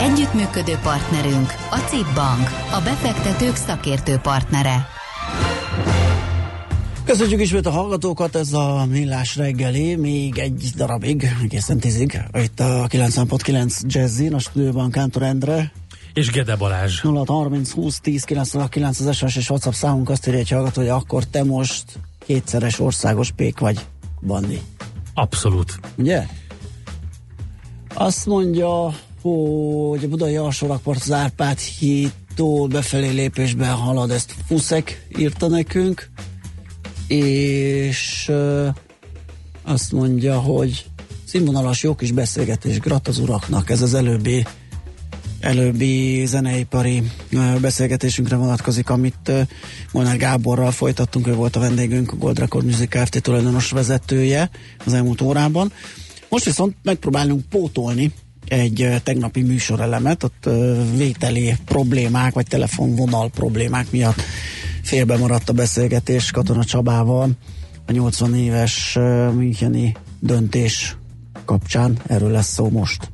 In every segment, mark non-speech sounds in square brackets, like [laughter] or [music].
Együttműködő partnerünk a CIP Bank, a befektetők szakértő partnere. Köszönjük ismét a hallgatókat, ez a millás reggeli, még egy darabig, egészen tízig, itt a 9.9 Jazzin, a stúdióban Kántor Endre. És Gede Balázs. 0 30 20 10 909 az SMS és WhatsApp számunk azt írja egy hallgató, hogy akkor te most kétszeres országos pék vagy, Bandi. Abszolút. Ugye? Azt mondja, hogy a budai alsórakpart az Árpád hídtól befelé lépésben halad, ezt Fuszek írta nekünk, és azt mondja, hogy színvonalas jó kis beszélgetés, grat az uraknak, ez az előbbi előbbi zeneipari beszélgetésünkre vonatkozik, amit Molnár Gáborral folytattunk, ő volt a vendégünk, a Gold Record Music Kft. tulajdonos vezetője az elmúlt órában. Most viszont megpróbálunk pótolni egy tegnapi műsorelemet, ott vételi problémák, vagy telefonvonal problémák miatt félbe maradt a beszélgetés Katona Csabával a 80 éves Müncheni döntés kapcsán. Erről lesz szó most.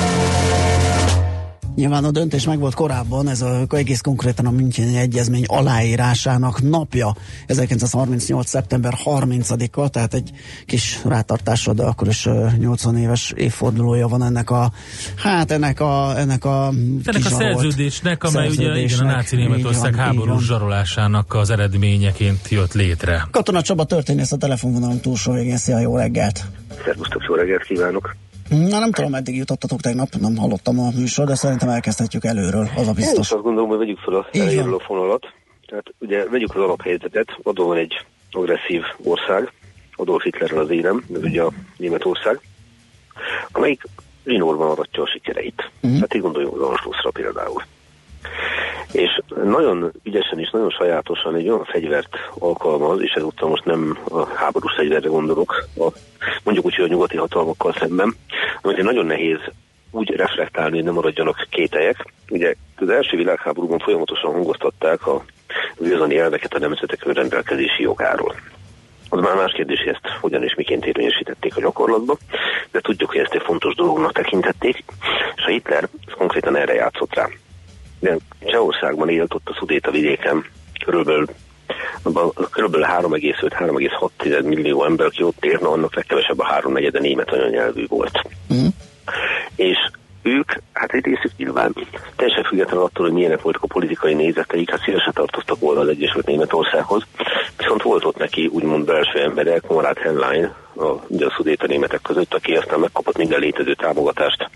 Nyilván a döntés meg volt korábban, ez a, egész konkrétan a Müncheni Egyezmény aláírásának napja, 1938. szeptember 30-a, tehát egy kis rátartásra, de akkor is 80 éves évfordulója van ennek a, hát ennek a, ennek a ennek a szerződésnek, amely ugye igen, a náci Németország háborús zsarolásának az eredményeként jött létre. Katona Csaba történész a telefonvonalom túlsó végén, szia, jó reggelt! Szervusztok, jó reggelt kívánok! Na nem tudom, meddig jutottatok tegnap, nem hallottam a műsor, de szerintem elkezdhetjük előről, az a biztos. Én azt gondolom, hogy vegyük fel a elejéről a fonalat. Tehát ugye vegyük az alaphelyzetet, adó van egy agresszív ország, Adolf Hitlerrel az énem, ez ugye a Németország, amelyik zsinórban aratja a sikereit. Uh-huh. Hát így gondoljunk az Anschlussra például és nagyon ügyesen és nagyon sajátosan egy olyan fegyvert alkalmaz, és ezúttal most nem a háborús fegyverre gondolok, a, mondjuk úgy, hogy a nyugati hatalmakkal szemben, amit nagyon nehéz úgy reflektálni, hogy nem maradjanak kételyek. Ugye az első világháborúban folyamatosan hangoztatták a vőzani elveket a nemzetek önrendelkezési jogáról. Az már más kérdés, hogy ezt hogyan és miként érvényesítették a gyakorlatba, de tudjuk, hogy ezt egy fontos dolognak tekintették, és a Hitler konkrétan erre játszott rá de Csehországban élt ott a Szudéta vidéken körülbelül kb. 3,5-3,6 millió ember, aki ott érne, annak legkevesebb a háromnegyede német anyanyelvű volt. Mm. És ők, hát egy részük nyilván teljesen függetlenül attól, hogy milyenek voltak a politikai nézeteik, hát szívesen tartoztak volna az Egyesült Németországhoz, viszont volt ott neki úgymond belső embere, Konrad Henlein, a, ugye a szudéta németek között, aki aztán megkapott minden létező támogatást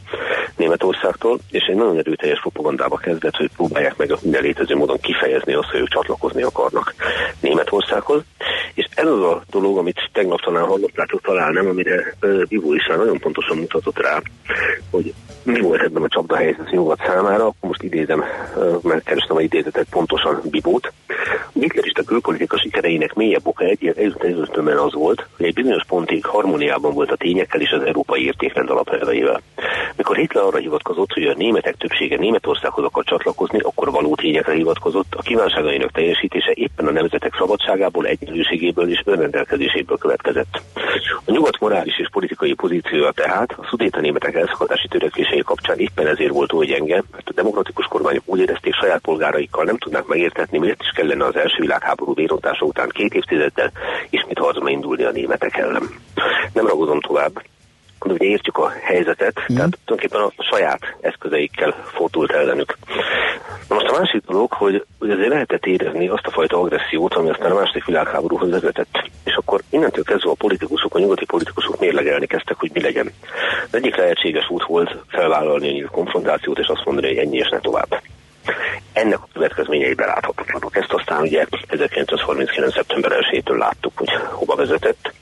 Németországtól, és egy nagyon erőteljes propagandába kezdett, hogy próbálják meg minden létező módon kifejezni azt, hogy ők csatlakozni akarnak Németországhoz. És ez az a dolog, amit tegnap talán hallottátok, talán nem, amire Vivó is nagyon pontosan mutatott rá, hogy mi volt ebben a csapda helyzet nyugat számára, most idézem, mert kerestem a idézetet pontosan Bibót. A külpolitika sikereinek mélyebb oka egy, együttműködően az volt, hogy egy bizonyos pontig harmóniában volt a tényekkel és az európai értékrend alapelveivel. Mikor Hitler arra hivatkozott, hogy a németek többsége Németországhoz akar csatlakozni, akkor való tényekre hivatkozott, a kívánságainak teljesítése éppen a nemzetek szabadságából, egyenlőségéből és önrendelkezéséből következett. A nyugat morális és politikai pozíciója tehát a szudéta németek elszakadási törekvései kapcsán éppen ezért volt oly gyenge, mert a demokratikus kormányok úgy érezték saját polgáraikkal nem tudnák megértetni, miért is kellene az első világháború vérontása után két évtizeddel ismét harcba indulni a németek ellen. Nem ragadom tovább, de ugye értjük a helyzetet, mm. tehát tulajdonképpen a saját eszközeikkel fordult ellenük. Na most a másik dolog, hogy, hogy azért lehetett érezni azt a fajta agressziót, ami aztán a második világháborúhoz vezetett. És akkor innentől kezdve a politikusok, a nyugati politikusok mérlegelni kezdtek, hogy mi legyen. Az egyik lehetséges út volt felvállalni a nyílt konfrontációt, és azt mondani, hogy ennyi és ne tovább. Ennek a következményei beláthatatlanok. Ezt aztán ugye 1939. szeptember 1-től láttuk, hogy hova vezetett.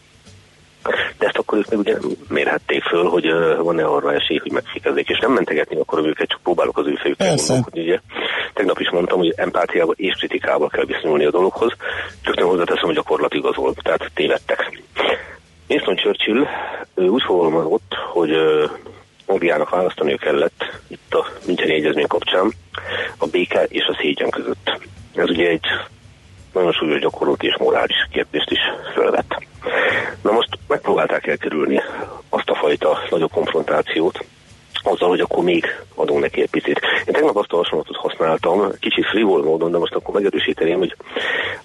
De ezt akkor ők még ugye mérhették föl, hogy uh, van-e arra esély, hogy megfékezzék, és nem mentegetni akarom őket, csak próbálok az ő fejükkel gondolkodni. Ugye. Tegnap is mondtam, hogy empátiával és kritikával kell viszonyulni a dologhoz. Rögtön hozzáteszem, hogy gyakorlat igazol, tehát tévedtek. Winston Churchill ő úgy fogalmazott, hogy uh, Angliának választaniuk kellett itt a Müncheni Egyezmény kapcsán a béke és a szégyen között. Ez ugye egy nagyon súlyos gyakorlati és morális kérdést is felvett. Na most megpróbálták elkerülni azt a fajta nagyobb konfrontációt, azzal, hogy akkor még adunk neki egy picit. Én tegnap azt a hasonlatot használtam, kicsit frivol módon, de most akkor megerősíteném, hogy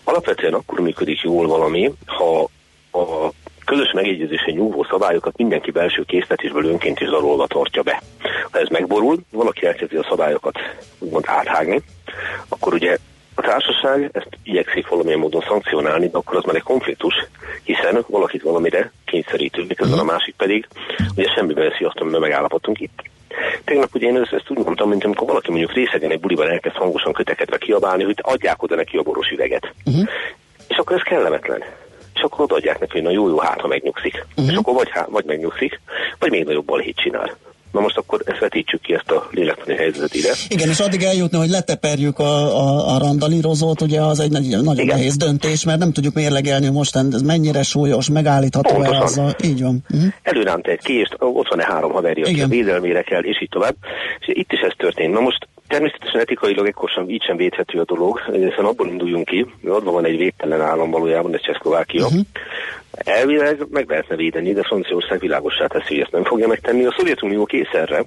alapvetően akkor működik jól valami, ha a közös megegyezésen nyúló szabályokat mindenki belső készletésből önként is zarolva tartja be. Ha ez megborul, valaki elkezdi a szabályokat úgymond áthágni, akkor ugye a társaság ezt igyekszik valamilyen módon szankcionálni, de akkor az már egy konfliktus, hiszen valakit valamire kényszerítő, miközben a mhm. másik pedig ugye semmiben azt, amiben megállapodtunk itt. Tegnap ugye én ezt, ezt úgy mondtam, mint amikor valaki mondjuk részegen egy buliban elkezd hangosan kötekedve kiabálni, hogy adják oda neki a boros üveget. Uh-huh. És akkor ez kellemetlen. És akkor odaadják neki, hogy na jó, jó, hát ha megnyugszik. Uh-huh. És akkor vagy, vagy megnyugszik, vagy még nagyobb balhét csinál. Na most akkor ezt vetítsük ki, ezt a lélektani helyzetet ide. Igen, és addig eljutni, hogy leteperjük a, a, a randalírozót, ugye az egy nagy, nagyon Igen. nehéz döntés, mert nem tudjuk mérlegelni, hogy most ez mennyire súlyos, megállítható-e azzal. Így van. Uh-huh. Előránt egy kést, ott van-e három haverja, aki a védelmére kell, és így tovább. És itt is ez történt. Na most Természetesen etikailag ekkor sem, így sem védhető a dolog, hiszen abból induljunk ki, hogy adva van egy védtelen állam valójában, ez Csehszlovákia. Uh-huh. Elvileg meg lehetne védeni, de Franciaország világossá teszi, hogy ezt nem fogja megtenni. A Szovjetunió kész erre,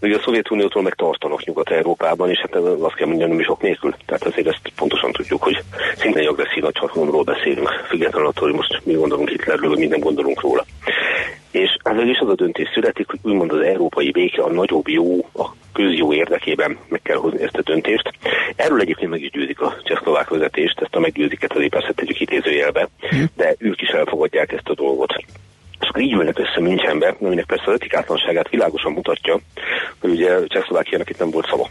Ugye a Szovjetuniótól meg tartanak Nyugat-Európában, és hát azt kell mondjam, nem is ok nélkül. Tehát azért ezt pontosan tudjuk, hogy szinte egy agresszív nagyhatalomról beszélünk, függetlenül attól, hogy most mi gondolunk Hitlerről, vagy mi nem gondolunk róla. És ezzel is az a döntés születik, hogy úgymond az európai béke a nagyobb jó, a közjó érdekében meg kell hozni ezt a döntést. Erről egyébként meg is győzik a csehszlovák vezetést, ezt a meggyőziket azért persze tegyük idézőjelbe, de ők is elfogadják ezt a dolgot. Akkor így ülnek össze Münchenbe, aminek persze az etikátlanságát világosan mutatja, hogy ugye Csehszlovákiának itt nem volt szava.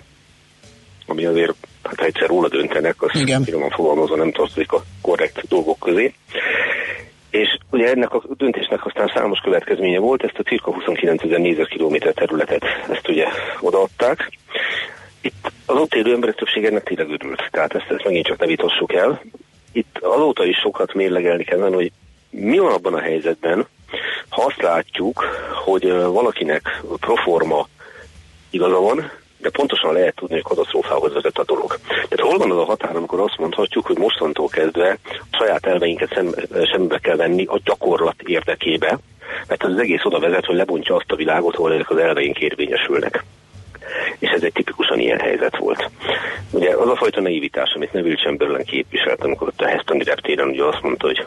Ami azért, hát ha egyszer róla döntenek, az finoman fogalmazva nem tartozik a korrekt dolgok közé. És ugye ennek a döntésnek aztán számos következménye volt, ezt a cirka 29 ezer négyzetkilométer területet, ezt ugye odaadták. Itt az ott élő emberek többsége ennek tényleg örült, tehát ezt, ezt megint csak ne vitassuk el. Itt azóta is sokat mérlegelni kellene, hogy mi van abban a helyzetben, ha azt látjuk, hogy valakinek proforma igaza van, de pontosan lehet tudni, hogy katasztrófához vezet a dolog. Tehát hol van az a határ, amikor azt mondhatjuk, hogy mostantól kezdve a saját elveinket szem, semmibe kell venni a gyakorlat érdekébe, mert az egész oda vezet, hogy lebontja azt a világot, ahol ezek az elveink érvényesülnek. És ez egy tipikusan ilyen helyzet volt. Ugye az a fajta naivitás, amit Neville Chamberlain képviselt, amikor ott a Hestoni reptéren ugye azt mondta, hogy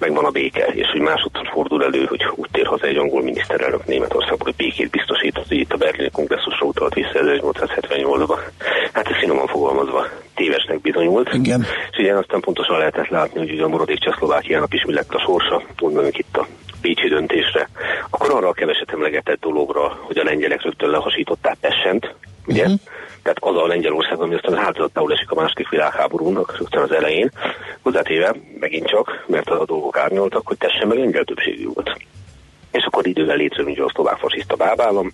megvan a béke, és hogy másodszor fordul elő, hogy úgy tér haza egy angol miniszterelnök Németországból, hogy békét biztosít, hogy itt a berlini kongresszusra utalt vissza 1878-ban. Hát ez finoman fogalmazva tévesnek bizonyult. Igen. És ugye aztán pontosan lehetett látni, hogy ugye a maradék Csehszlovákiának is mi lett a sorsa, gondoljuk itt a Bécsi döntésre, akkor arra a keveset emlegetett dologra, hogy a lengyelek rögtön lehasították Pessent, ugye? Uh-huh. Tehát az a Lengyelország, ami aztán áldozatául esik a második világháborúnak, rögtön az elején, hozzátéve megint csak, mert a dolgok árnyoltak, hogy tessen meg lengyel többségű volt. És akkor idővel létrejön ugye a szlovák fasiszta bábállam,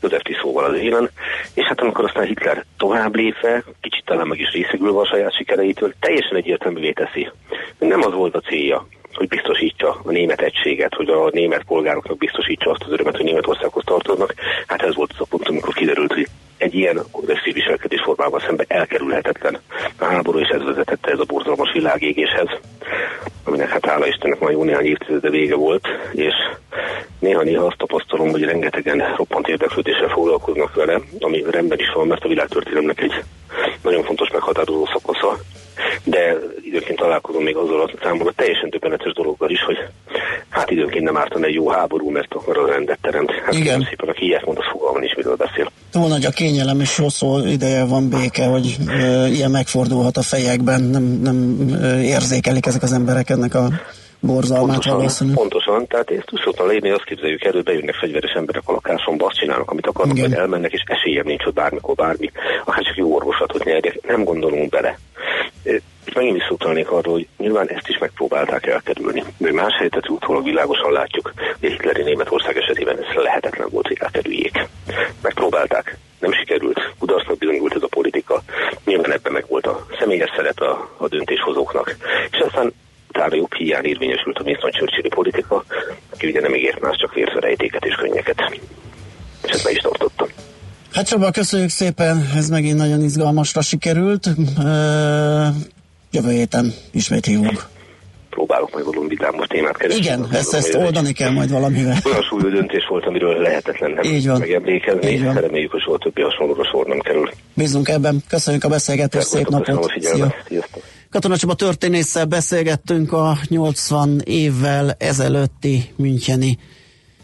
József Tiszóval az élen, és hát amikor aztán Hitler tovább lépve, kicsit talán meg is részegülve a saját sikereitől, teljesen egyértelművé teszi, nem az volt a célja, hogy biztosítsa a német egységet, hogy a német polgároknak biztosítsa azt az örömet, hogy Németországhoz tartoznak. Hát ez volt az a pont, amikor kiderült, hogy egy ilyen agresszív viselkedés formával szembe elkerülhetetlen. A háború, és ez vezetette ez a borzalmas világégéshez, aminek hát hála Istennek már jó néhány évtizede vége volt, és néha-néha azt tapasztalom, hogy rengetegen roppant érdeklődéssel foglalkoznak vele, ami rendben is van, mert a világtörténelemnek egy nagyon fontos meghatározó szakasza, de időnként találkozom még azzal a számomra teljesen döbbenetes dologgal is, hogy hát időnként nem ártan egy jó háború, mert akkor a rendet teremt. Hát Igen. szépen, aki ilyet mond, az fogalman is miről beszél. Túl nagy a kényelem, és hosszú ideje van béke, hogy e, ilyen megfordulhat a fejekben, nem, nem érzékelik ezek az emberek ennek a borzalmát pontosan, valószínűleg. Pontosan, tehát ezt túlszoktan lépni, azt képzeljük el, hogy bejönnek fegyveres emberek a lakásomba, azt csinálnak, amit akarnak, vagy elmennek, és esélyem nincs ott bármikor bármi, akár csak jó orvoslatot nyerjek, nem gondolunk bele. Megint is szoktalnék arról, hogy nyilván ezt is megpróbálták elkerülni. De más helyzetet útról világosan látjuk, hogy Hitleri Németország esetében ez lehetetlen volt, hogy elkerüljék. Megpróbálták, nem sikerült, kudarcnak bizonyult ez a politika. Nyilván ebben meg volt a személyes szeret a, a döntéshozóknak. És aztán utána jobb hiány érvényesült a Winston churchill politika, aki ugye nem ígért más, csak vérszerejtéket és könnyeket. És ezt be is tartottam. Hát Csaba, köszönjük szépen, ez megint nagyon izgalmasra sikerült. Jövő héten ismét hívunk. Próbálok majd valami vidámos témát keresni. Igen, ezt, ezt oldani kell majd valamivel. Olyan súlyú döntés volt, amiről lehetetlen nem Így van. megemlékezni. Így van. Reméljük, hogy soha többi hasonlóra sor nem kerül. Bízunk ebben. Köszönjük a beszélgetést, szép napot. Szia. Katona Csaba történésszel beszélgettünk a 80 évvel ezelőtti Müncheni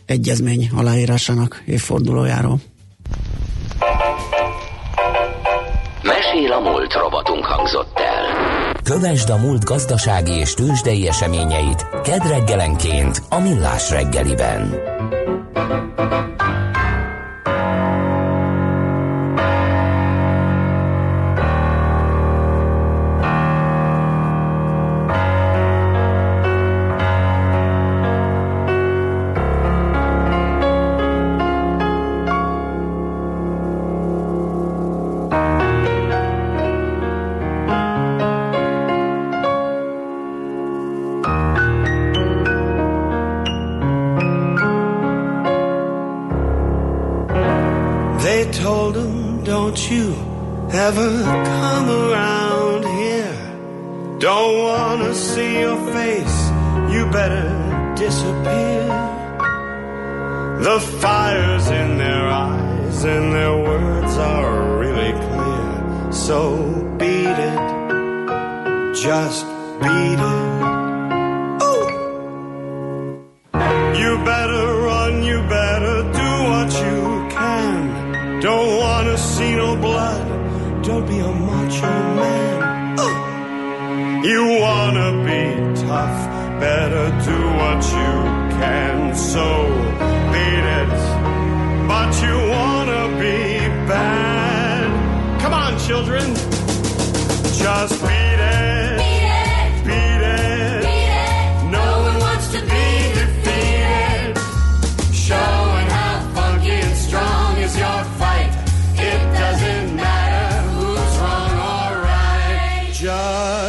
egyezmény aláírásának évfordulójáról. Mesél a múlt robotunk hangzott el. Kövesd a múlt gazdasági és tőzsdei eseményeit kedd reggelenként a Millás reggeliben.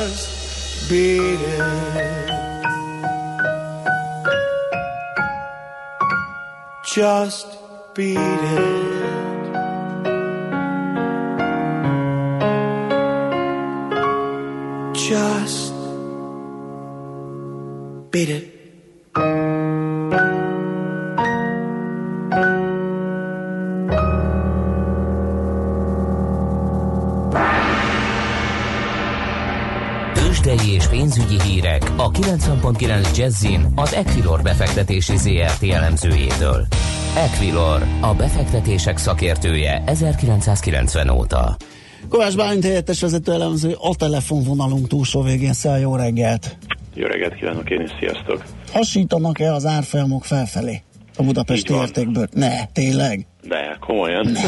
just beating. Just beat it. Just beat it. 90.9 Jazzin az Equilor befektetési ZRT elemzőjétől. Equilor, a befektetések szakértője 1990 óta. Kovács Bálint helyettes vezető elemző a telefonvonalunk túlsó végén. Szia, jó reggelt! Jó reggelt kívánok én is, sziasztok! Hasítanak-e az árfolyamok felfelé a budapesti értékből? Ne, tényleg? De, komolyan. Ne.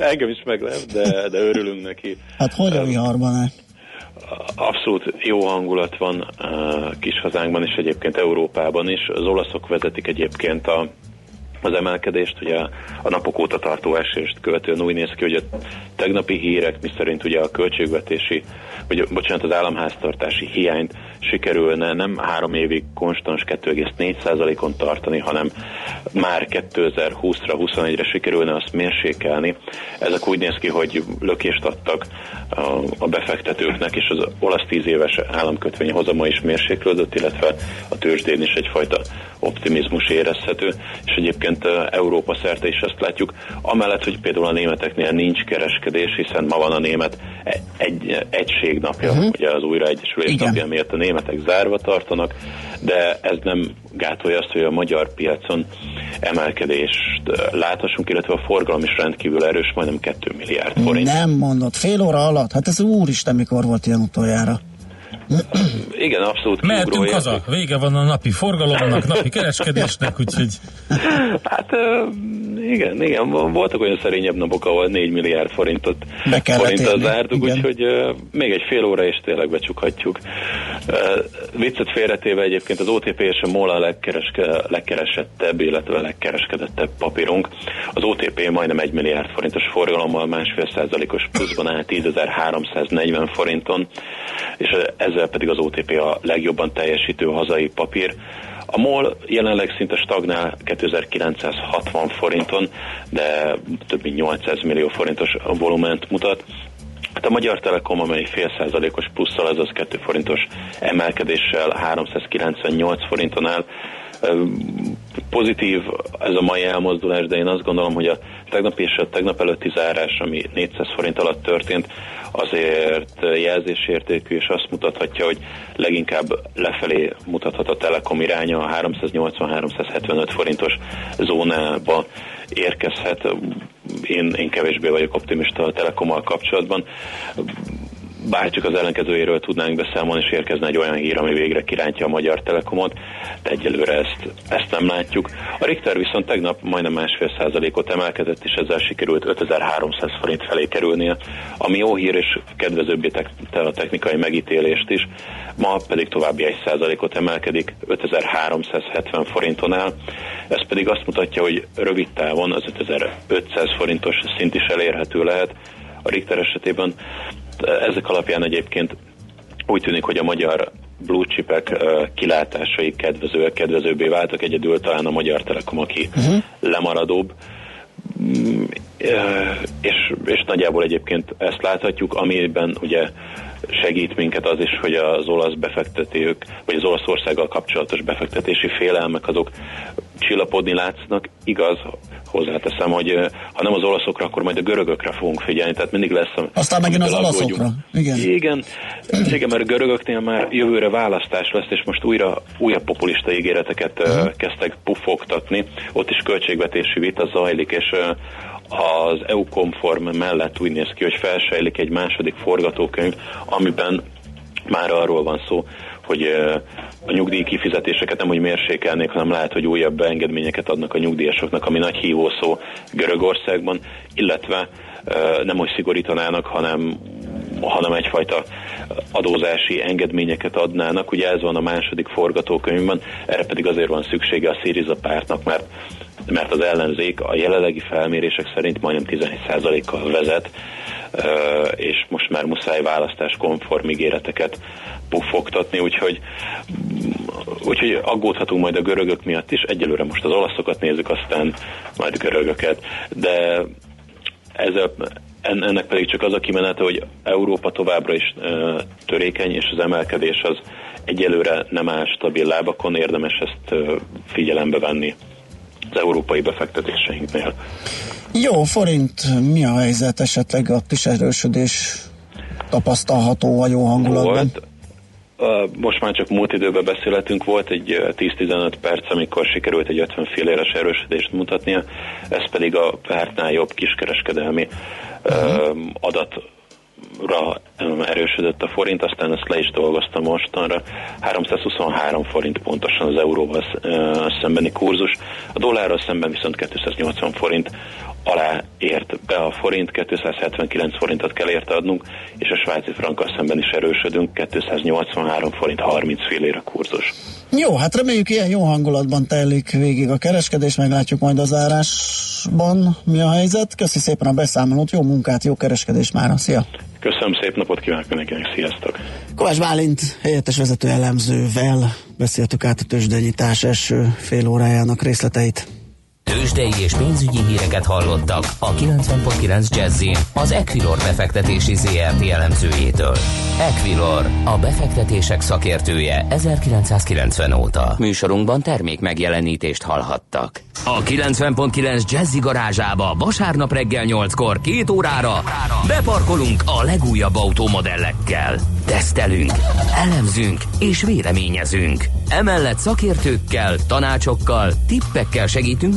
[laughs] Engem is meglep, de, de örülünk neki. Hát hogy a viharban-e? Abszolút jó hangulat van uh, kis hazánkban és egyébként Európában is. Az olaszok vezetik egyébként a az emelkedést, ugye a napok óta tartó esést követően úgy néz ki, hogy a tegnapi hírek, miszerint ugye a költségvetési, vagy bocsánat, az államháztartási hiányt sikerülne nem három évig konstans 2,4%-on tartani, hanem már 2020-ra, 21-re sikerülne azt mérsékelni. Ezek úgy néz ki, hogy lökést adtak a befektetőknek, és az olasz 10 éves államkötvény hozama is mérséklődött, illetve a tőzsdén is egyfajta optimizmus érezhető, és egyébként Európa szerte is ezt látjuk. Amellett, hogy például a németeknél nincs kereskedés, hiszen ma van a német e- egy, egységnapja, uh-huh. ugye az újraegyesülés Igen. napja, miért a németek zárva tartanak, de ez nem gátolja azt, hogy a magyar piacon emelkedést láthassunk, illetve a forgalom is rendkívül erős, majdnem 2 milliárd forint. Nem mondott, fél óra alatt? Hát ez úristen, mikor volt ilyen utoljára? Igen, abszolút Mehetünk haza, vége van a napi forgalomnak, napi kereskedésnek, úgyhogy... Hát igen, igen, voltak olyan szerényebb napok, ahol 4 milliárd forintot forinttal zártuk, úgyhogy még egy fél óra és tényleg becsukhatjuk. Viccet félretéve egyébként az OTP és a MOL a legkereske, legkeresettebb, illetve legkereskedettebb papírunk. Az OTP majdnem 1 milliárd forintos forgalommal, másfél százalékos pluszban áll 10.340 forinton, és ez ezzel pedig az OTP a legjobban teljesítő hazai papír. A MOL jelenleg szinte stagnál 2960 forinton, de több mint 800 millió forintos volument mutat. Hát a Magyar Telekom, amely fél százalékos plusszal, azaz 2 forintos emelkedéssel 398 forinton áll. Pozitív ez a mai elmozdulás, de én azt gondolom, hogy a tegnap és a tegnap előtti zárás, ami 400 forint alatt történt, azért jelzésértékű, és azt mutathatja, hogy leginkább lefelé mutathat a Telekom iránya, a 380-375 forintos zónába érkezhet. Én, én kevésbé vagyok optimista a Telekommal kapcsolatban bárcsak az ellenkezőjéről tudnánk beszámolni, és érkezne egy olyan hír, ami végre kirántja a Magyar Telekomot, de egyelőre ezt, ezt nem látjuk. A Richter viszont tegnap majdnem másfél százalékot emelkedett, és ezzel sikerült 5300 forint felé kerülnie, ami jó hír, és kedvezőbbé tette a technikai megítélést is. Ma pedig további egy százalékot emelkedik, 5370 forinton áll. Ez pedig azt mutatja, hogy rövid távon az 5500 forintos szint is elérhető lehet, a Richter esetében ezek alapján egyébként úgy tűnik, hogy a magyar blue chipek kilátásai kedvezőek, kedvezőbbé váltak, egyedül talán a Magyar Telekom, aki uh-huh. lemaradóbb. Mm, és, és nagyjából egyébként ezt láthatjuk, amiben ugye segít minket az is, hogy az olasz befektetők, vagy az Olaszországgal kapcsolatos befektetési félelmek azok csillapodni látsznak. Igaz, hozzáteszem, hogy ha nem az olaszokra, akkor majd a görögökre fogunk figyelni, tehát mindig lesz. Aztán megint az olaszokra. Igen. Igen, igen, mert a görögöknél már jövőre választás lesz, és most újra újabb populista ígéreteket uh-huh. kezdtek pufogtatni. Ott is költségvetési vita zajlik, és az EU-konform mellett úgy néz ki, hogy felsejlik egy második forgatókönyv, amiben már arról van szó, hogy a nyugdíj kifizetéseket nem úgy mérsékelnék, hanem lehet, hogy újabb beengedményeket adnak a nyugdíjasoknak, ami nagy hívószó Görögországban, illetve nem úgy szigorítanának, hanem hanem egyfajta adózási engedményeket adnának. Ugye ez van a második forgatókönyvben, erre pedig azért van szüksége a Syriza pártnak, mert mert az ellenzék a jelenlegi felmérések szerint majdnem 11%-kal vezet, és most már muszáj választás konform ígéreteket puffogtatni, úgyhogy, úgyhogy aggódhatunk majd a görögök miatt is. Egyelőre most az olaszokat nézzük, aztán majd görögöket, de ez a, ennek pedig csak az a kimenete, hogy Európa továbbra is törékeny, és az emelkedés az egyelőre nem áll stabil lábakon, érdemes ezt figyelembe venni európai befektetéseinknél. Jó, forint, mi a helyzet esetleg a kis erősödés tapasztalható a jó hangulatban? Volt. Most már csak múlt időben beszélhetünk, volt egy 10-15 perc, amikor sikerült egy 50 filléres erősödést mutatnia, ez pedig a pártnál jobb kiskereskedelmi uh-huh. adat ra erősödött a forint, aztán ezt le is dolgoztam mostanra. 323 forint pontosan az euróval szembeni kurzus. A dollárral szemben viszont 280 forint alá ért be a forint, 279 forintot kell érte adnunk, és a svájci frankkal szemben is erősödünk, 283 forint 30 félére kurzus. Jó, hát reméljük ilyen jó hangulatban telik végig a kereskedés, meglátjuk majd az árásban mi a helyzet. Köszi szépen a beszámolót, jó munkát, jó kereskedés már, szia! Köszönöm, szép napot kívánok mindenkinek, sziasztok! Kovács Bálint helyettes vezető elemzővel beszéltük át a tőzsdenyítás első fél órájának részleteit. Tőzsdei és pénzügyi híreket hallottak a 90.9 jazz az Equilor befektetési ZRT elemzőjétől. Equilor, a befektetések szakértője 1990 óta. Műsorunkban termék megjelenítést hallhattak. A 90.9 Jazzy garázsába vasárnap reggel 8-kor két órára beparkolunk a legújabb automodellekkel. Tesztelünk, elemzünk és véleményezünk. Emellett szakértőkkel, tanácsokkal, tippekkel segítünk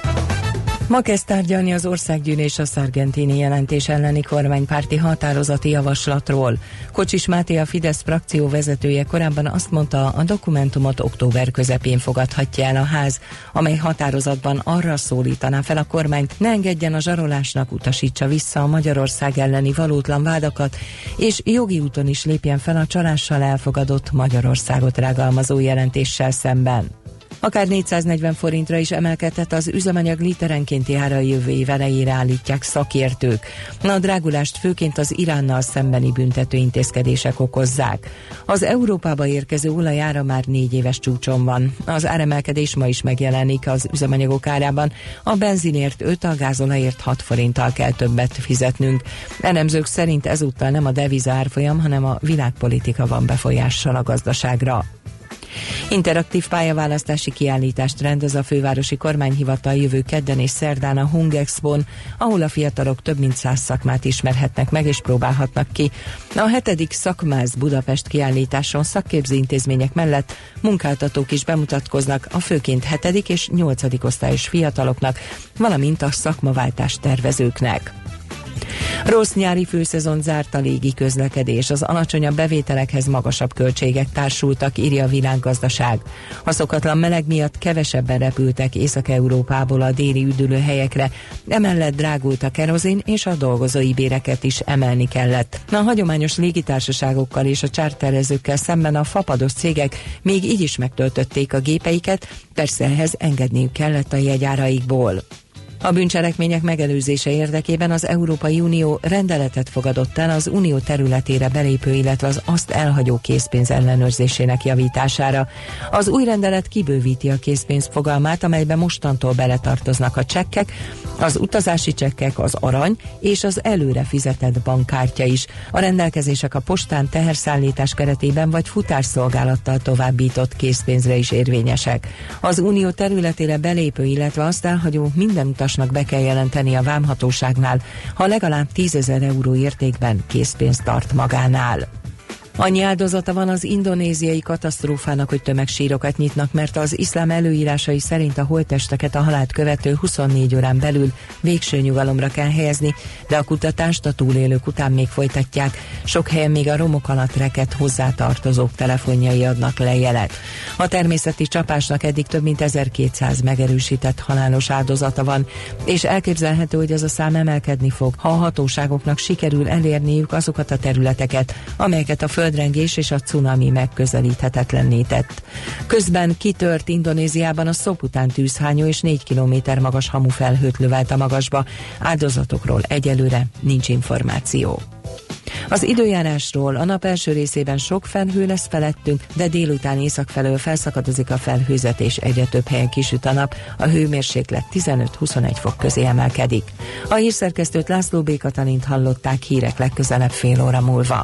Ma kezd tárgyalni az országgyűlés a szargentini jelentés elleni kormánypárti határozati javaslatról. Kocsis Máté a Fidesz frakció vezetője korábban azt mondta, a dokumentumot október közepén fogadhatja el a ház, amely határozatban arra szólítaná fel a kormányt, ne engedjen a zsarolásnak, utasítsa vissza a Magyarország elleni valótlan vádakat, és jogi úton is lépjen fel a csalással elfogadott Magyarországot rágalmazó jelentéssel szemben. Akár 440 forintra is emelkedhet az üzemanyag literenkénti ára jövő év elejére állítják szakértők. A drágulást főként az Iránnal szembeni büntető intézkedések okozzák. Az Európába érkező olajára már négy éves csúcson van. Az áremelkedés ma is megjelenik az üzemanyagok árában. A benzinért 5, a gázolajért 6 forinttal kell többet fizetnünk. Elemzők szerint ezúttal nem a deviza árfolyam, hanem a világpolitika van befolyással a gazdaságra. Interaktív pályaválasztási kiállítást rendez a fővárosi kormányhivatal jövő kedden és szerdán a Hung Expo-n, ahol a fiatalok több mint száz szakmát ismerhetnek meg és próbálhatnak ki. A hetedik szakmáz Budapest kiállításon szakképző intézmények mellett munkáltatók is bemutatkoznak a főként hetedik és nyolcadik osztályos fiataloknak, valamint a szakmaváltás tervezőknek. Rossz nyári főszezon zárt a légi közlekedés, az alacsonyabb bevételekhez magasabb költségek társultak, írja a világgazdaság. A szokatlan meleg miatt kevesebben repültek Észak-Európából a déli üdülőhelyekre, emellett drágult a kerozin és a dolgozói béreket is emelni kellett. A hagyományos légitársaságokkal és a csárterezőkkel szemben a fapados cégek még így is megtöltötték a gépeiket, persze ehhez engedniük kellett a jegyáraikból. A bűncselekmények megelőzése érdekében az Európai Unió rendeletet fogadott el az unió területére belépő, illetve az azt elhagyó készpénz ellenőrzésének javítására. Az új rendelet kibővíti a készpénz fogalmát, amelybe mostantól beletartoznak a csekkek, az utazási csekkek, az arany és az előre fizetett bankkártya is. A rendelkezések a postán teherszállítás keretében vagy futásszolgálattal továbbított készpénzre is érvényesek. Az unió területére belépő, illetve azt elhagyó minden utas utasnak be kell jelenteni a vámhatóságnál, ha legalább 10 ezer euró értékben készpénzt tart magánál. Annyi áldozata van az indonéziai katasztrófának, hogy tömegsírokat nyitnak, mert az iszlám előírásai szerint a holtesteket a halált követő 24 órán belül végső nyugalomra kell helyezni, de a kutatást a túlélők után még folytatják. Sok helyen még a romok alatt reket hozzátartozók telefonjai adnak le jelet. A természeti csapásnak eddig több mint 1200 megerősített halálos áldozata van, és elképzelhető, hogy ez a szám emelkedni fog, ha a hatóságoknak sikerül elérniük azokat a területeket, amelyeket a földrengés és a cunami megközelíthetetlenné tett. Közben kitört Indonéziában a Szopután tűzhányó és 4 kilométer magas hamufelhőt lövelt a magasba. Áldozatokról egyelőre nincs információ. Az időjárásról a nap első részében sok felhő lesz felettünk, de délután észak felől felszakadozik a felhőzet és egyre több helyen kisüt a nap, a hőmérséklet 15-21 fok közé emelkedik. A hírszerkesztőt László B. Katalint hallották hírek legközelebb fél óra múlva.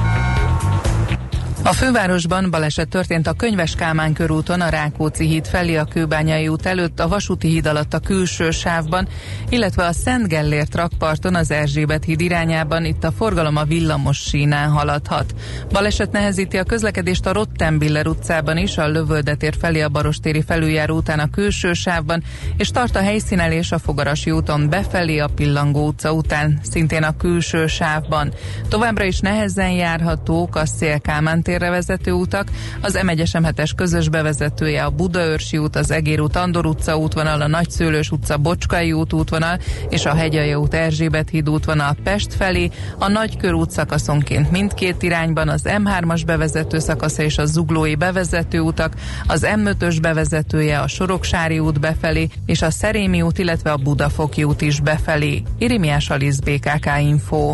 a fővárosban baleset történt a Könyves Kálmán körúton, a Rákóczi híd felé a Kőbányai út előtt, a Vasúti híd alatt a külső sávban, illetve a Szent Gellért rakparton az Erzsébet híd irányában, itt a forgalom a villamos sínán haladhat. Baleset nehezíti a közlekedést a Rottenbiller utcában is, a Lövöldetér felé a Barostéri felüljáró után a külső sávban, és tart a helyszínelés a Fogarasi úton befelé a Pillangó utca után, szintén a külső sávban. Továbbra is nehezen járhatók a Szélkámán térre vezető utak, az M1-es M7-es közös bevezetője a Budaörsi út, az Egér út, Andor utca útvonal, a Nagyszőlős utca, Bocskai út útvonal és a Hegyalja út, Erzsébet híd útvonal Pest felé, a Nagykörút szakaszonként mindkét irányban, az M3-as bevezető szakasza és a Zuglói bevezető utak, az M5-ös bevezetője a Soroksári út befelé, és a Szerémi út, illetve a Budafoki út is befelé. Irimiás Alisz BKK Info.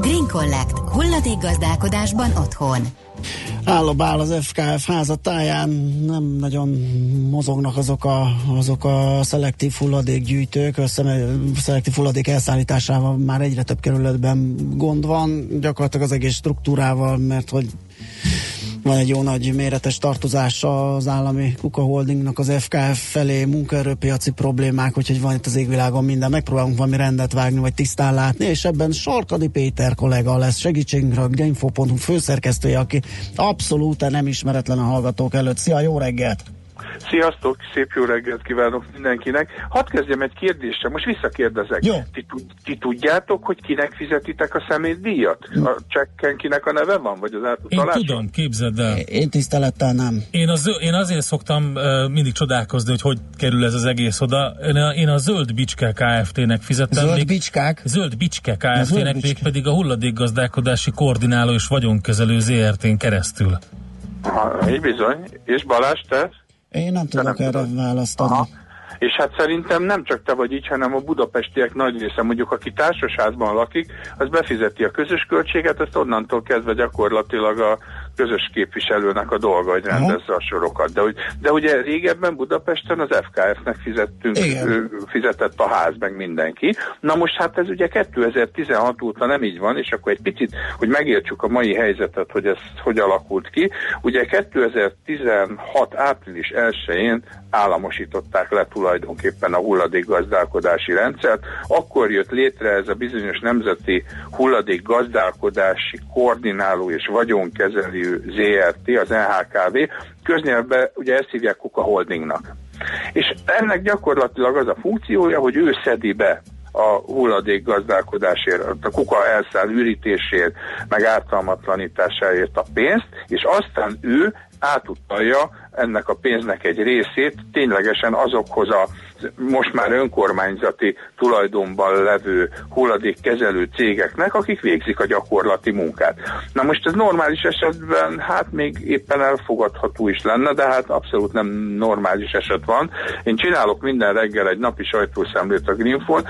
Green Collect. Hulladék gazdálkodásban otthon. állabál az FKF házatáján, nem nagyon mozognak azok a, azok a szelektív hulladékgyűjtők, a szelektív hulladék elszállításával már egyre több kerületben gond van, gyakorlatilag az egész struktúrával, mert hogy van egy jó nagy méretes tartozás az állami Kuka Holdingnak az FKF felé, munkaerőpiaci problémák, úgyhogy van itt az égvilágon minden, megpróbálunk valami rendet vágni, vagy tisztán látni, és ebben Sarkadi Péter kollega lesz segítségünkre, a Info.hu főszerkesztője, aki abszolút nem ismeretlen a hallgatók előtt. Szia, jó reggelt! Sziasztok, szép jó reggelt kívánok mindenkinek. Hadd kezdjem egy kérdéssel, most visszakérdezek. Jó. Ti, ti tudjátok, hogy kinek fizetitek a szemétdíjat? A csekken kinek a neve van, vagy az átutaláson? Én tudom, képzeld el. Én tisztelettel nem. Én, az, én azért szoktam uh, mindig csodálkozni, hogy hogy kerül ez az egész oda. Én a, én a Zöld Bicske Kft-nek fizettem. Zöld még, Bicskák? Zöld Bicske Kft-nek, még pedig a hulladékgazdálkodási koordináló és vagyonkezelő ZRT-n keresztül. Aha, így bizony. És Balázs, te? Én nem tudok nem erre választ adni. Aha. És hát szerintem nem csak te vagy így, hanem a budapestiek nagy része, mondjuk aki társasházban lakik, az befizeti a közös költséget, ezt onnantól kezdve gyakorlatilag a közös képviselőnek a dolga, hogy rendezze a sorokat. De, de ugye régebben Budapesten az FKF-nek fizettünk, ő, fizetett a ház, meg mindenki. Na most hát ez ugye 2016 óta nem így van, és akkor egy picit, hogy megértsük a mai helyzetet, hogy ez hogy alakult ki. Ugye 2016 április 1-én államosították le tulajdonképpen a hulladékgazdálkodási rendszert. Akkor jött létre ez a bizonyos nemzeti hulladékgazdálkodási koordináló és vagyonkezelő ZRT, az NHKV, köznyelvben ugye ezt hívják Kuka Holdingnak. És ennek gyakorlatilag az a funkciója, hogy ő szedi be a hulladék gazdálkodásért, a kuka elszáll ürítésért, meg ártalmatlanításáért a pénzt, és aztán ő átutalja ennek a pénznek egy részét ténylegesen azokhoz a most már önkormányzati tulajdonban levő hulladékkezelő cégeknek, akik végzik a gyakorlati munkát. Na most ez normális esetben hát még éppen elfogadható is lenne, de hát abszolút nem normális eset van. Én csinálok minden reggel egy napi sajtószemlét a Greenfon,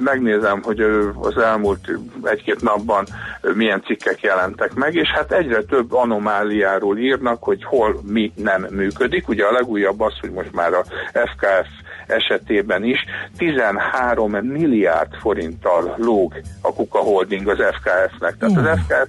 megnézem, hogy az elmúlt egy-két napban milyen cikkek jelentek meg, és hát egyre több anomáliáról írnak, hogy hol mi nem működik. Ugye a legújabb az, hogy most már a FKF esetében is 13 milliárd forinttal lóg a Kuka Holding az FKF-nek. Tehát az FKF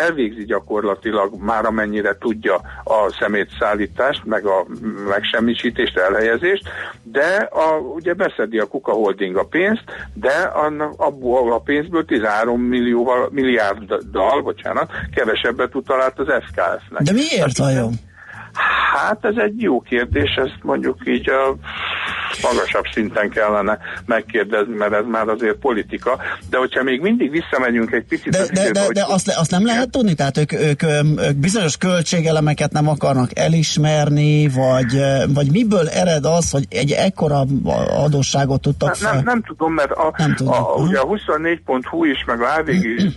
elvégzi gyakorlatilag már amennyire tudja a szemétszállítást, meg a megsemmisítést, elhelyezést, de a, ugye beszedi a Kuka Holding a pénzt, de annak, abból a pénzből 13 millióval, milliárddal, bocsánat, kevesebbet utalált az FKF-nek. De miért vajon? Hát ez egy jó kérdés, ezt mondjuk így a magasabb szinten kellene megkérdezni, mert ez már azért politika. De hogyha még mindig visszamegyünk egy picit... De, de, de, de azt, azt nem lehet tudni? Tehát ők, ők, ők bizonyos költségelemeket nem akarnak elismerni, vagy, vagy miből ered az, hogy egy ekkora adósságot tudtak fel? Nem, nem tudom, mert a, nem tudom. a, ugye a 24.hu is, meg a AVG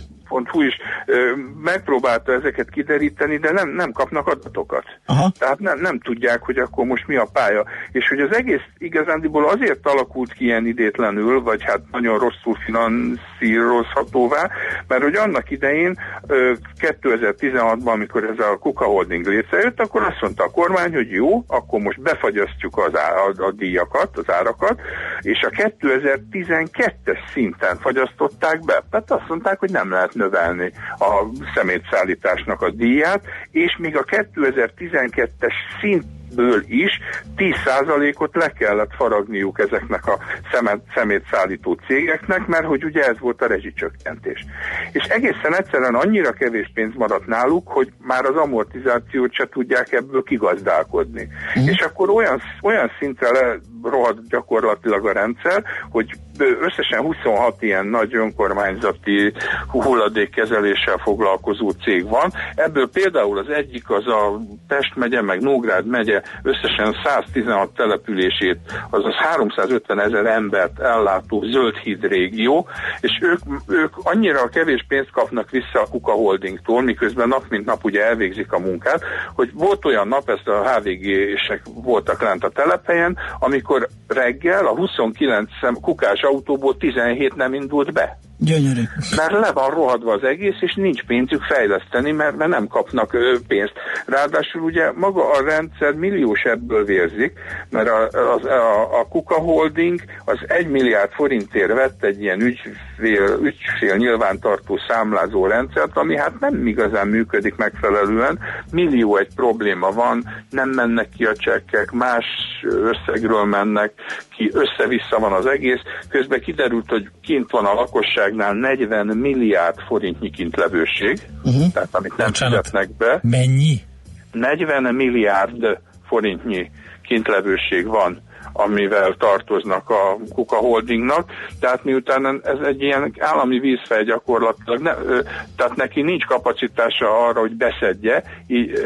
Hu is ö, megpróbálta ezeket kideríteni, de nem, nem kapnak adatokat. Aha. Tehát nem, nem tudják, hogy akkor most mi a pálya. És hogy az egész igazándiból azért alakult ki ilyen idétlenül, vagy hát nagyon rosszul finanszírozhatóvá, mert hogy annak idején ö, 2016-ban, amikor ez a Kuka Holding létrejött, akkor azt mondta a kormány, hogy jó, akkor most befagyasztjuk az á, a, a díjakat, az árakat, és a 2012-es szinten fagyasztották be. Tehát azt mondták, hogy nem lehet növelni a szemétszállításnak a díját, és még a 2012-es szint ből is 10%-ot le kellett faragniuk ezeknek a szemet, szemétszállító cégeknek, mert hogy ugye ez volt a rezsicsökkentés. És egészen egyszerűen annyira kevés pénz maradt náluk, hogy már az amortizációt se tudják ebből kigazdálkodni. Mm. És akkor olyan, olyan szintre le rohadt gyakorlatilag a rendszer, hogy összesen 26 ilyen nagy önkormányzati hulladékkezeléssel foglalkozó cég van. Ebből például az egyik az a Pest megye, meg Nógrád megye összesen 116 települését, azaz 350 ezer embert ellátó zöld híd régió, és ők, ők annyira kevés pénzt kapnak vissza a Kuka Holdingtól, miközben nap mint nap ugye elvégzik a munkát, hogy volt olyan nap, ezt a HVG-sek voltak lent a telephelyen, amikor reggel a 29 kukás autóból 17 nem indult be. Gyönyörű. Mert le van rohadva az egész, és nincs pénzük fejleszteni, mert, mert nem kapnak ö, pénzt. Ráadásul ugye maga a rendszer milliós ebből vérzik, mert a, a, a, a Kuka Holding az egy milliárd forintért vett egy ilyen ügyfél, ügyfél nyilvántartó számlázó rendszert, ami hát nem igazán működik megfelelően. Millió egy probléma van, nem mennek ki a csekkek, más összegről mennek ki, össze-vissza van az egész. Közben kiderült, hogy kint van a lakosságnál 40 milliárd forintnyi kintlevőség, uh-huh. tehát amit nem Bocsánat. fizetnek be. Mennyi? 40 milliárd forintnyi kintlevőség van amivel tartoznak a Kuka Holdingnak, tehát miután ez egy ilyen állami vízfej gyakorlatilag, ne, tehát neki nincs kapacitása arra, hogy beszedje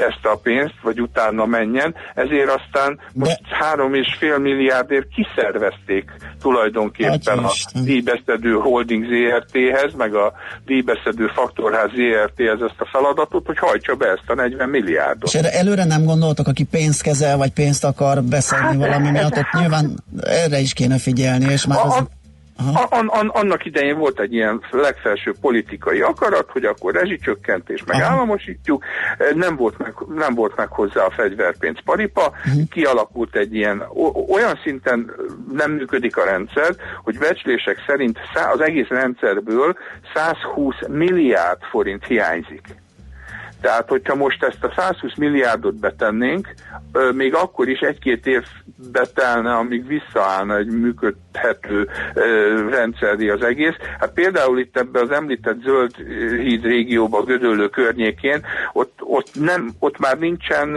ezt a pénzt, vagy utána menjen, ezért aztán most három és fél milliárdért kiszervezték tulajdonképpen a díjbeszedő holding ZRT-hez, meg a díjbeszedő faktorház ZRT-hez ezt a feladatot, hogy hajtsa be ezt a 40 milliárdot. És erre előre nem gondoltak, aki pénzt kezel, vagy pénzt akar beszedni hát, valami miatt, ott nyilván erre is kéne figyelni, és már az... A, an, an, annak idején volt egy ilyen legfelső politikai akarat, hogy akkor rezsicsökkentés, meg Aha. államosítjuk, nem volt meg, nem volt meg hozzá a fegyverpénz paripa, uh-huh. kialakult egy ilyen, olyan szinten nem működik a rendszer, hogy becslések szerint az egész rendszerből 120 milliárd forint hiányzik. Tehát, hogyha most ezt a 120 milliárdot betennénk, még akkor is egy-két év betelne, amíg visszaállna egy működhető rendszeri az egész. Hát például itt ebben az említett zöld híd régióban, Gödöllő környékén, ott, ott, nem, ott már nincsen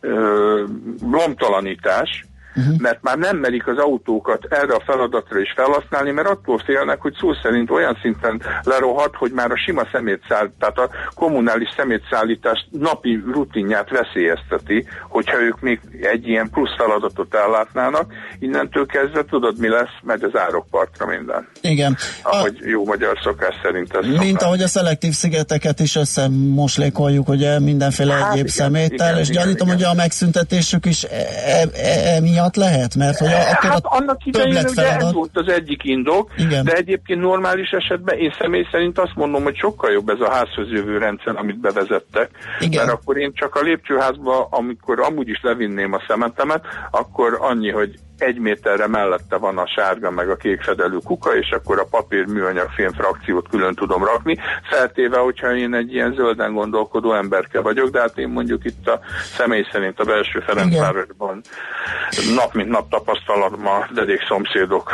ö, lomtalanítás, uh-huh. mert már nem merik az autókat erre a feladatra is felhasználni, mert attól félnek, hogy szó szerint olyan szinten lerohat, hogy már a sima szemétszáll, tehát a kommunális szemétszállítás napi rutinját veszélyezteti, hogyha ők még egy ilyen plusz feladatot ellátnának. Innentől kezdve tudod, mi lesz, megy az árokpartra minden. Igen. Ahogy a... jó magyar szokás szerint ez Mint szokás. ahogy a szelektív szigeteket is összemoslékoljuk, ugye mindenféle hát egyéb igen, szeméttel, igen, és igen, gyanítom, igen. hogy a megszüntetésük is e, e, e, emiatt miatt lehet? Mert hogy akkor hát annak idején ugye ez volt az egyik indok, Igen. de egyébként normális esetben én személy szerint azt mondom, hogy sokkal jobb ez a házhoz jövő rendszer, amit bevezettek, Igen. mert akkor én csak a lépcsőházba, amikor amúgy is levinném a szemetemet, akkor annyi, hogy egy méterre mellette van a sárga meg a kék fedelű kuka, és akkor a papír műanyag fém frakciót külön tudom rakni, feltéve, hogyha én egy ilyen zölden gondolkodó emberke vagyok, de hát én mondjuk itt a személy szerint a belső Ferencvárosban nap mint nap tapasztalatom a dedék szomszédok,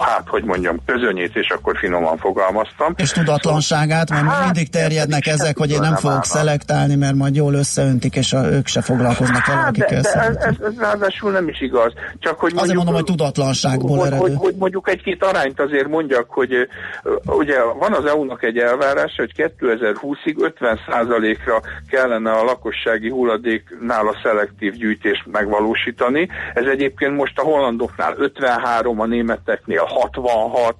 hát hogy mondjam, közönyét, és akkor finoman fogalmaztam. És tudatlanságát, mert hát, mindig terjednek ezek, hogy én nem fogok állna. szelektálni, mert majd jól összeöntik, és a, ők se foglalkoznak el, hát, akik de, de ez, ez, ez ráadásul nem is igaz. Csak hogy Azért mondom, hogy tudatlanságból hogy, hogy, hogy mondjuk egy-két arányt azért mondjak, hogy ugye van az EU-nak egy elvárás, hogy 2020-ig 50%-ra kellene a lakossági hulladéknál a szelektív gyűjtést megvalósítani. Ez egyébként most a hollandoknál 53, a németeknél 66,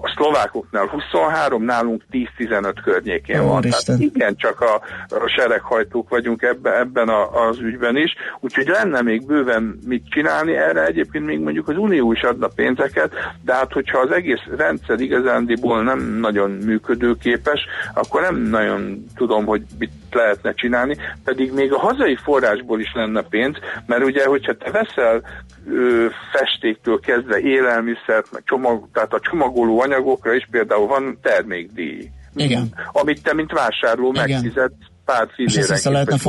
a szlovákoknál 23, nálunk 10-15 környékén van. Tehát igen, csak a, a sereghajtók vagyunk ebben, ebben a, az ügyben is, úgyhogy lenne még bőven mit csinálni, erre egyébként még mondjuk az Unió is adna pénzeket, de hát hogyha az egész rendszer igazándiból nem nagyon működőképes, akkor nem nagyon tudom, hogy mit lehetne csinálni, pedig még a hazai forrásból is lenne pénz, mert ugye, hogyha te veszel ö, festéktől kezdve élelmiszert, csomag, tehát a csomagoló anyagokra is például van termékdíj. Igen. Amit te, mint vásárló megfizetsz pár fillérenként.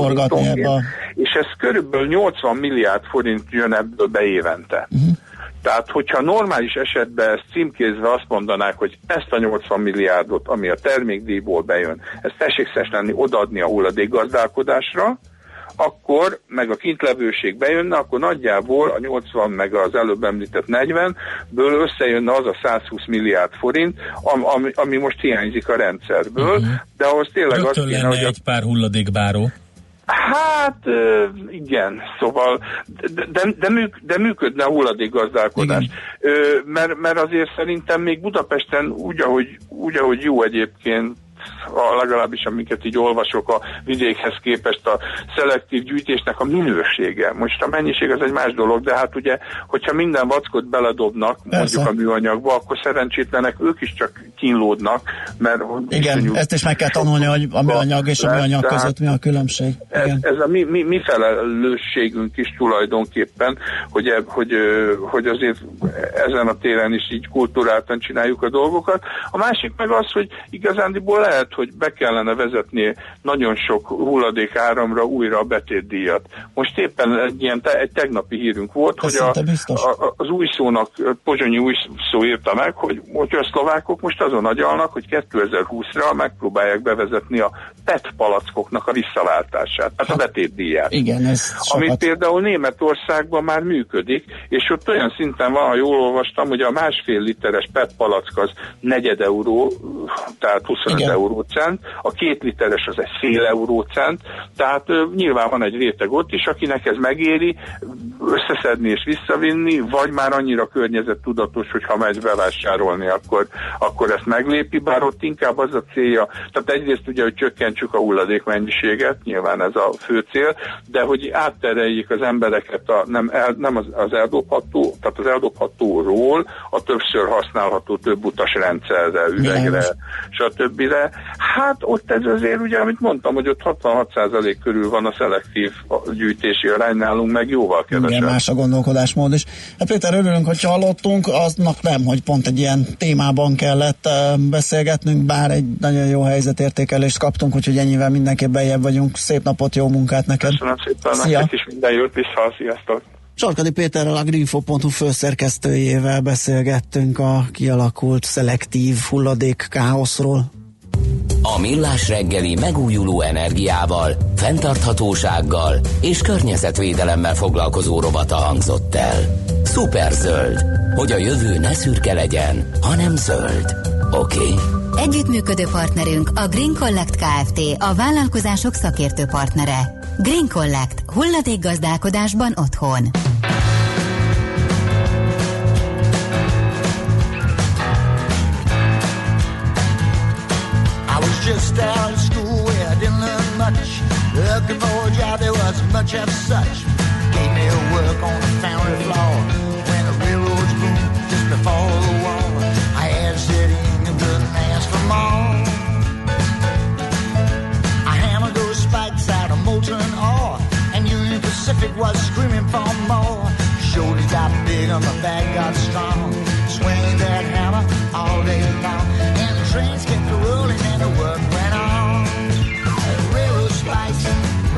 Ebbe a... És ez körülbelül 80 milliárd forint jön ebből be évente. Uh-huh. Tehát, hogyha normális esetben ezt címkézve azt mondanák, hogy ezt a 80 milliárdot, ami a termékdíjból bejön, ezt tessék lenni odaadni a hulladékgazdálkodásra, akkor meg a kintlevőség bejönne, akkor nagyjából a 80 meg az előbb említett 40-ből összejönne az a 120 milliárd forint, ami, ami most hiányzik a rendszerből, uh-huh. de ahhoz tényleg Rögtön azt kéne, hogy... egy pár hulladékbáró. Hát igen, szóval, de, de, de, műk, de működne a hulladékgazdálkodás. Mert, mert azért szerintem még Budapesten úgy ahogy, úgy, ahogy jó egyébként a, legalábbis amiket így olvasok a vidékhez képest a szelektív gyűjtésnek a minősége. Most a mennyiség az egy más dolog, de hát ugye, hogyha minden vackot beledobnak Persze. mondjuk a műanyagba, akkor szerencsétlenek ők is csak kínlódnak, mert... Igen, ezt is meg kell tanulni, hogy a műanyag és a műanyag között mi a különbség. Igen. Ez, ez a mi, mi, mi felelősségünk is tulajdonképpen, hogy, e, hogy, hogy azért ezen a téren is így kultúráltan csináljuk a dolgokat. A másik meg az, hogy igazándiból lehet, hogy be kellene vezetni nagyon sok hulladék áramra újra a betétdíjat. Most éppen egy ilyen te, egy tegnapi hírünk volt, Ez hogy a, a, az új szónak, Pozsonyi új szó írta meg, hogy, hogy a szlovákok most azon agyalnak, hogy 2020-ra megpróbálják bevezetni a PET palackoknak a visszaváltását, tehát hát, a betétdíját. Igen, ez sokat... Amit például Németországban már működik, és ott olyan szinten van, ha jól olvastam, hogy a másfél literes PET palack az negyed euró, tehát 25 Igen. Euró cent, a két literes az egy fél euró cent, tehát nyilván van egy réteg ott is, akinek ez megéri, összeszedni és visszavinni, vagy már annyira környezettudatos, hogy ha megy bevásárolni, akkor, akkor ezt meglépi, bár ott inkább az a célja, tehát egyrészt ugye, hogy csökkentsük a hulladék mennyiséget, nyilván ez a fő cél, de hogy áttereljék az embereket a, nem, el, nem az, az eldobható, tehát az eldobhatóról a többször használható több utas rendszerre, üvegre, stb. Hát ott ez azért ugye, amit mondtam, hogy ott 66% körül van a szelektív gyűjtési arány, nálunk meg jóval kevesebb. Igen, más a gondolkodásmód is. Hát Péter, örülünk, hogy hallottunk, aznak nem, hogy pont egy ilyen témában kellett beszélgetnünk, bár egy nagyon jó helyzetértékelést kaptunk, úgyhogy ennyivel mindenképp bejebb vagyunk. Szép napot, jó munkát neked! Köszönöm szépen, Szia. nektek is minden jót vissza, sziasztok! Sarkadi Péterrel a Greenfo.hu főszerkesztőjével beszélgettünk a kialakult szelektív hulladék káoszról. A Millás reggeli megújuló energiával, fenntarthatósággal és környezetvédelemmel foglalkozó rovata hangzott el. Superzöld, hogy a jövő ne szürke legyen, hanem zöld. Oké? Okay? Együttműködő partnerünk a Green Collect Kft. a vállalkozások szakértő partnere. Green Collect. Hulladék gazdálkodásban otthon. Just out of school where I didn't learn much. Looking for a job, there wasn't much of such. Gave me a work on the foundry floor when the railroads boomed just before the war. I had to sit in and couldn't ask for more. I hammered those spikes out of molten ore, and Union Pacific was screaming for more. Shoulders got big and my back got strong. Swinging that hammer all day long, and the trains kept the work went on. Railroad spikes,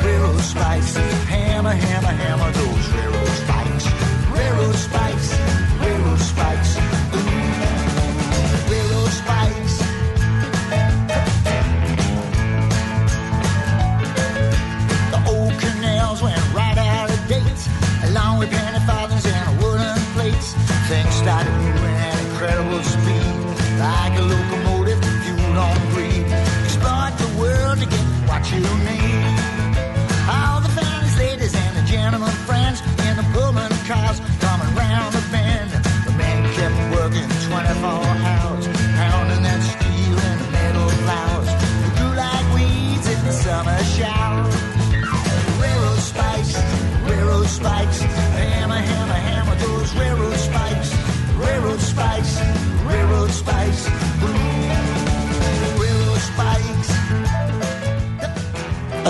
railroad spikes, hammer, hammer, hammer those railroad spikes. Railroad spikes,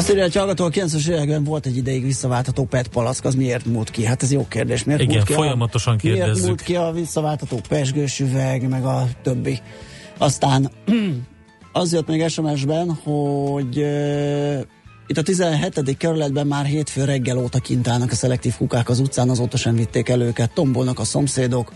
Azt írja, hogy hallgató, a 90-es években volt egy ideig visszaváltható PET palack, az miért múlt ki? Hát ez jó kérdés. Miért Igen, múlt ki folyamatosan a, kérdezzük. Miért múlt ki a visszaváltható pesgős üveg, meg a többi? Aztán [clears throat] az jött még SMS-ben, hogy uh, itt a 17. kerületben már hétfő reggel óta kint állnak a szelektív kukák az utcán, azóta sem vitték el őket, tombolnak a szomszédok.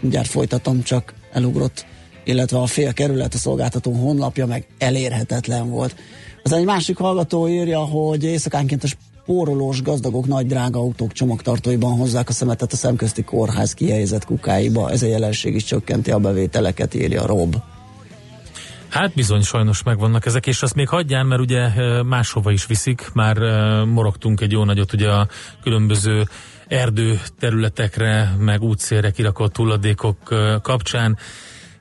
Mindjárt folytatom, csak elugrott illetve a fél kerület a szolgáltató honlapja meg elérhetetlen volt. Az egy másik hallgató írja, hogy éjszakánként a spórolós gazdagok nagy drága autók csomagtartóiban hozzák a szemetet a szemközti kórház kihelyezett kukáiba. Ez a jelenség is csökkenti a bevételeket, írja Rob. Hát bizony, sajnos megvannak ezek, és azt még hagyján, mert ugye máshova is viszik, már morogtunk egy jó nagyot ugye a különböző erdő területekre, meg útszélre kirakott hulladékok kapcsán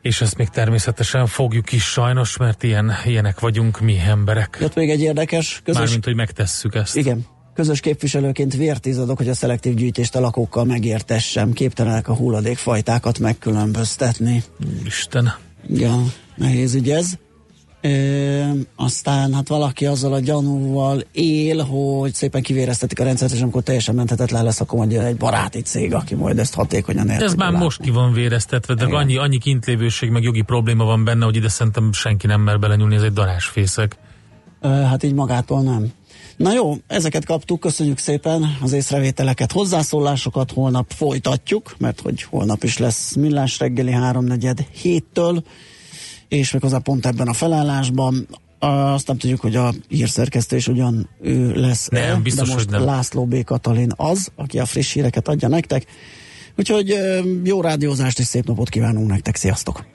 És ezt még természetesen fogjuk is sajnos, mert ilyen, ilyenek vagyunk mi emberek. Jött még egy érdekes közös... Mármint, hogy megtesszük ezt. Igen. Közös képviselőként vértizadok, hogy a szelektív gyűjtést a lakókkal megértessem. Képtelenek a hulladékfajtákat megkülönböztetni. Isten. Ja, nehéz ügy ez. E, aztán hát valaki azzal a gyanúval él, hogy szépen kivéreztetik a rendszert, és amikor teljesen menthetetlen lesz, akkor mondja egy baráti cég, aki majd ezt hatékonyan el. Ez már látni. most ki van véreztetve, de Igen. annyi, annyi kintlévőség, meg jogi probléma van benne, hogy ide szerintem senki nem mer belenyúlni, ez egy darásfészek. E, hát így magától nem. Na jó, ezeket kaptuk, köszönjük szépen az észrevételeket, hozzászólásokat, holnap folytatjuk, mert hogy holnap is lesz millás reggeli háromnegyed héttől, és a pont ebben a felállásban. Azt nem tudjuk, hogy a hírszerkesztő is ugyan ő lesz nem, biztos, de most hogy nem. László B. Katalin az, aki a friss híreket adja nektek. Úgyhogy jó rádiózást és szép napot kívánunk nektek, sziasztok!